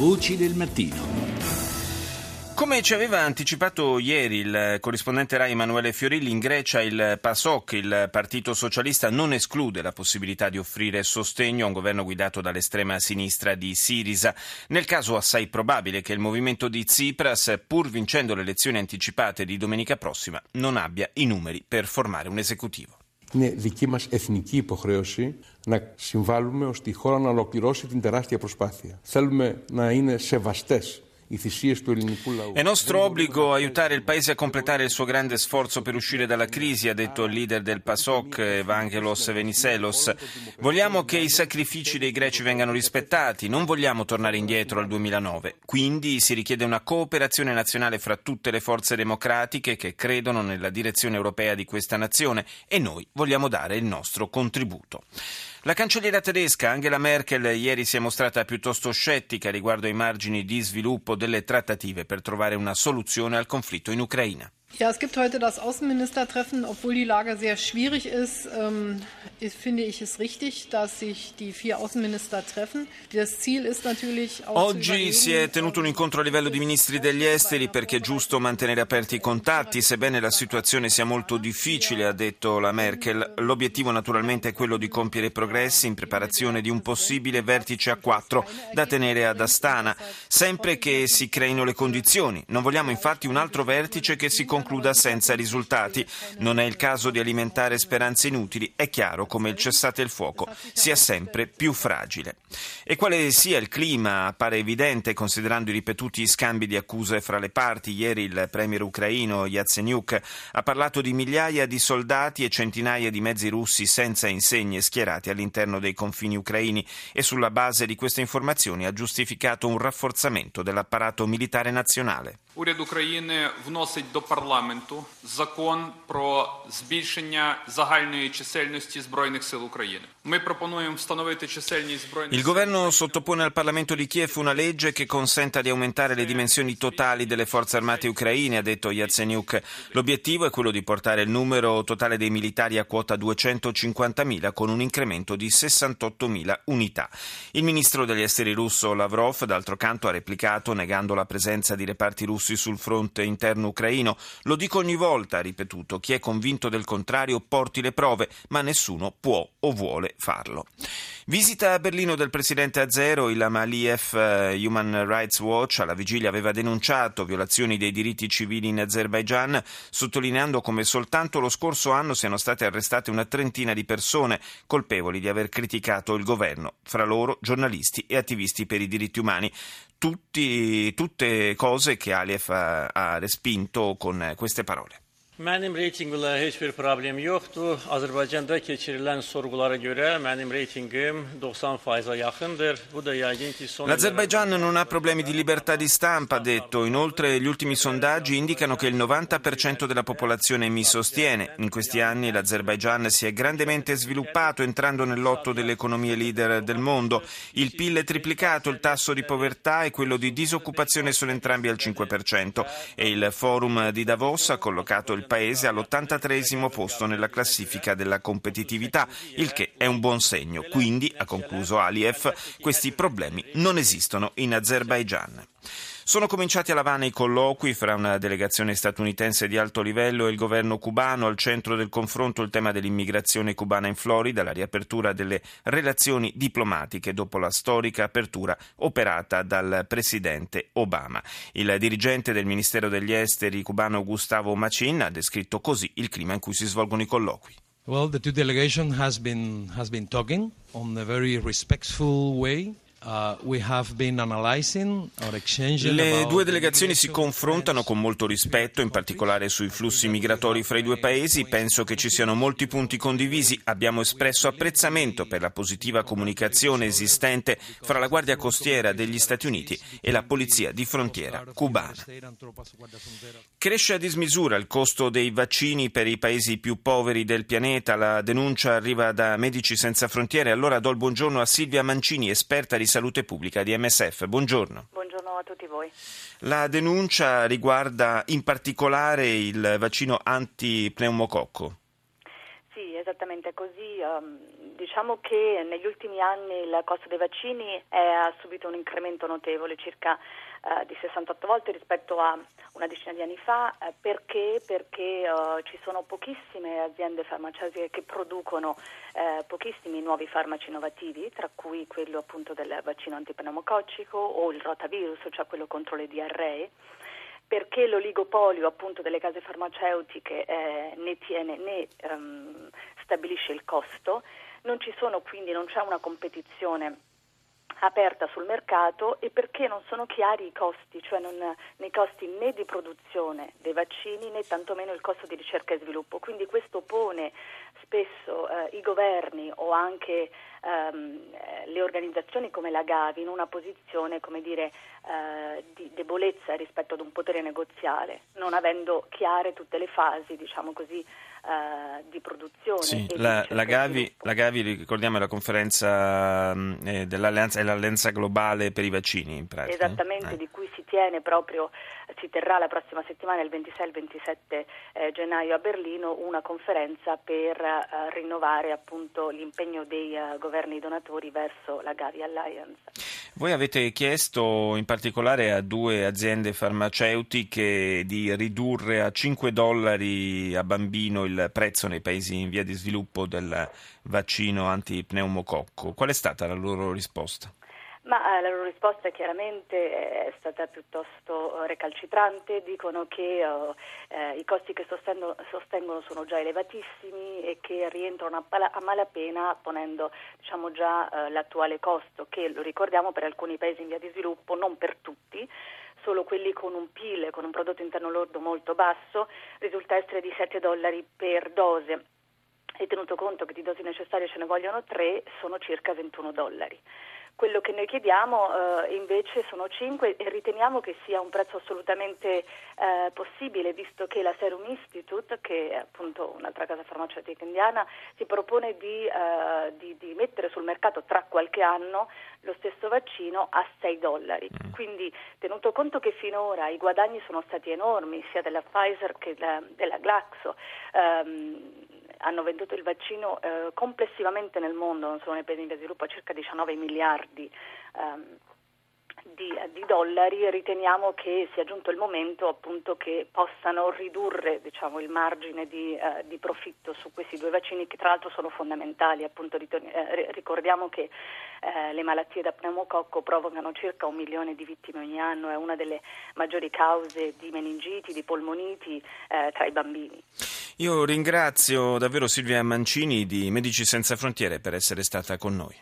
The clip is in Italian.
Voci del mattino. Come ci aveva anticipato ieri il corrispondente Rai Emanuele Fiorilli, in Grecia il PASOK, il Partito Socialista, non esclude la possibilità di offrire sostegno a un governo guidato dall'estrema sinistra di Sirisa. Nel caso assai probabile che il movimento di Tsipras, pur vincendo le elezioni anticipate di domenica prossima, non abbia i numeri per formare un esecutivo. Είναι δική μας εθνική υποχρέωση να συμβάλλουμε ώστε η χώρα να ολοκληρώσει την τεράστια προσπάθεια. Θέλουμε να είναι σεβαστές È nostro obbligo aiutare il Paese a completare il suo grande sforzo per uscire dalla crisi, ha detto il leader del PASOK, Evangelos Veniselos. Vogliamo che i sacrifici dei greci vengano rispettati, non vogliamo tornare indietro al 2009. Quindi si richiede una cooperazione nazionale fra tutte le forze democratiche che credono nella direzione europea di questa nazione e noi vogliamo dare il nostro contributo. La cancelliera tedesca Angela Merkel ieri si è mostrata piuttosto scettica riguardo ai margini di sviluppo delle trattative per trovare una soluzione al conflitto in Ucraina. Ja, es gibt heute das Außenministertreffen. Obwohl die Lage sehr schwierig ist, ähm, finde ich es richtig, dass sich die vier Außenminister treffen. Das Ziel ist natürlich auch Oggi si è tenuto un incontro a livello di ministri degli esteri perché è giusto mantenere aperti i contatti, sebbene la situazione sia molto difficile, ha detto la Merkel. L'obiettivo naturalmente è quello di compiere progressi in preparazione di un possibile vertice a quattro da tenere ad Astana, sempre che si creino le condizioni. Non vogliamo infatti un altro vertice che si concluda senza risultati. Non è il caso di alimentare speranze inutili, è chiaro come il cessate il fuoco sia sempre più fragile. E quale sia il clima appare evidente considerando i ripetuti scambi di accuse fra le parti. Ieri il premier ucraino Yatsenyuk ha parlato di migliaia di soldati e centinaia di mezzi russi senza insegne schierati all'interno dei confini ucraini e sulla base di queste informazioni ha giustificato un rafforzamento dell'apparato militare nazionale. Уряд України вносить до парламенту закон про збільшення загальної чисельності збройних сил України. Ми пропонуємо встановити чисельність збройних Il governo sottopone al Parlamento di Kiev una legge che consenta di aumentare le dimensioni totali delle forze armate ucraine, ha detto Yatsenyuk. L'obiettivo è quello di portare il numero totale dei militari a quota 250.000 con un incremento di 68.000 unità. Il ministro degli esteri russo Lavrov, d'altro canto, ha replicato negando la presenza di reparti russi russi sul fronte interno ucraino. lo dico ogni volta, ha ripetuto, chi è convinto del contrario porti le prove, ma nessuno può o vuole farlo. Visita a Berlino del presidente Azero, Ilham Aliyev, eh, Human Rights Watch, alla vigilia aveva denunciato violazioni dei diritti civili in Azerbaigian, sottolineando come soltanto lo scorso anno siano state arrestate una trentina di persone colpevoli di aver criticato il governo, fra loro giornalisti e attivisti per i diritti umani. Tutti, tutte cose che Aliyev ha, ha respinto con queste parole. Mənim reytinqlə heç bir problem yoxdur. Azərbaycanda keçirilən sorğulara görə mənim reytinqim 90%-a yaxındır. Bu da yəqin ki son L'Azerbaigian non ha problemi di libertà di stampa, ha detto. Inoltre gli ultimi sondaggi indicano che il 90% della popolazione mi sostiene. In questi anni l'Azerbaigian si è grandemente sviluppato entrando nel lotto delle economie leader del mondo. Il PIL è triplicato, il tasso di povertà e quello di disoccupazione sono entrambi al 5% e il forum di Davos ha collocato il paese all'83 posto nella classifica della competitività, il che è un buon segno. Quindi, ha concluso Aliyev, questi problemi non esistono in Azerbaigian. Sono cominciati a Lavana i colloqui fra una delegazione statunitense di alto livello e il governo cubano. Al centro del confronto il tema dell'immigrazione cubana in Florida, la riapertura delle relazioni diplomatiche dopo la storica apertura operata dal presidente Obama. Il dirigente del Ministero degli Esteri cubano Gustavo Machin ha descritto così il clima in cui si svolgono i colloqui. Well, the two delegation has been has been talking on a very respectful way. Uh, Le due delegazioni si confrontano con molto rispetto, in particolare sui flussi migratori fra i due paesi. Penso che ci siano molti punti condivisi. Abbiamo espresso apprezzamento per la positiva comunicazione esistente fra la Guardia Costiera degli Stati Uniti e la Polizia di Frontiera cubana. Cresce a dismisura il costo dei vaccini per i paesi più poveri del pianeta. La denuncia arriva da Medici Senza Frontiere. Allora do il buongiorno a Silvia Mancini, esperta di salute pubblica di MSF. Buongiorno. Buongiorno a tutti voi. La denuncia riguarda in particolare il vaccino antipneumococco. Sì, esattamente così. Um, diciamo che negli ultimi anni il costo dei vaccini ha subito un incremento notevole, circa eh, di 68 volte rispetto a una decina di anni fa, eh, perché? Perché eh, ci sono pochissime aziende farmaceutiche che producono eh, pochissimi nuovi farmaci innovativi, tra cui quello appunto del vaccino antipneumococcico o il rotavirus, cioè quello contro le diarree. Perché l'oligopolio appunto delle case farmaceutiche eh, ne, tiene, ne um, stabilisce il costo, non ci sono quindi, non c'è una competizione aperta sul mercato e perché non sono chiari i costi, cioè non, nei costi né di produzione dei vaccini né tantomeno il costo di ricerca e sviluppo. Quindi questo pone spesso eh, i governi o anche ehm, le organizzazioni come la Gavi in una posizione come dire, eh, di debolezza rispetto ad un potere negoziale, non avendo chiare tutte le fasi, diciamo così, eh, di produzione. Sì, la, la, Gavi, la, Gavi, ricordiamo, è la conferenza mm, eh, dell'alleanza, è l'alleanza globale per i vaccini, in pratica. Esattamente, eh. di cui si tiene proprio, si terrà la prossima settimana, il 26 e il 27 eh, gennaio a Berlino, una conferenza per eh, rinnovare appunto l'impegno dei uh, governi donatori verso la Gavi Alliance. Voi avete chiesto in particolare a due aziende farmaceutiche di ridurre a 5 dollari a bambino il prezzo nei paesi in via di sviluppo del vaccino antipneumococco. Qual è stata la loro risposta? Ma eh, la loro risposta chiaramente è stata piuttosto eh, recalcitrante, dicono che eh, i costi che sostengono, sono già elevatissimi e che rientrano a, a malapena ponendo diciamo, già uh, l'attuale costo che, lo ricordiamo, per alcuni paesi in via di sviluppo, non per tutti, solo quelli con un PIL, con un prodotto interno lordo molto basso, risulta essere di 7 dollari per dose. E tenuto conto che di dosi necessarie ce ne vogliono 3, sono circa 21 dollari. Quello che noi chiediamo eh, invece sono 5 e riteniamo che sia un prezzo assolutamente eh, possibile, visto che la Serum Institute, che è appunto un'altra casa farmaceutica indiana, si propone di, eh, di, di mettere sul mercato tra qualche anno lo stesso vaccino a 6 dollari. Mm. Quindi tenuto conto che finora i guadagni sono stati enormi, sia della Pfizer che della, della Glaxo, ehm, hanno venduto il vaccino eh, complessivamente nel mondo, non solo nei paesi in via di sviluppo, a circa 19 miliardi. Um, di, di, dollari riteniamo che sia giunto il momento appunto che possano ridurre diciamo, il margine di, eh, di, profitto su questi due vaccini che tra l'altro sono fondamentali. Appunto, eh, ricordiamo che eh, le malattie da pneumococco provocano circa un milione di vittime ogni anno, è una delle maggiori cause di meningiti, di polmoniti eh, tra i bambini. Io ringrazio davvero Silvia Mancini di Medici Senza Frontiere per essere stata con noi.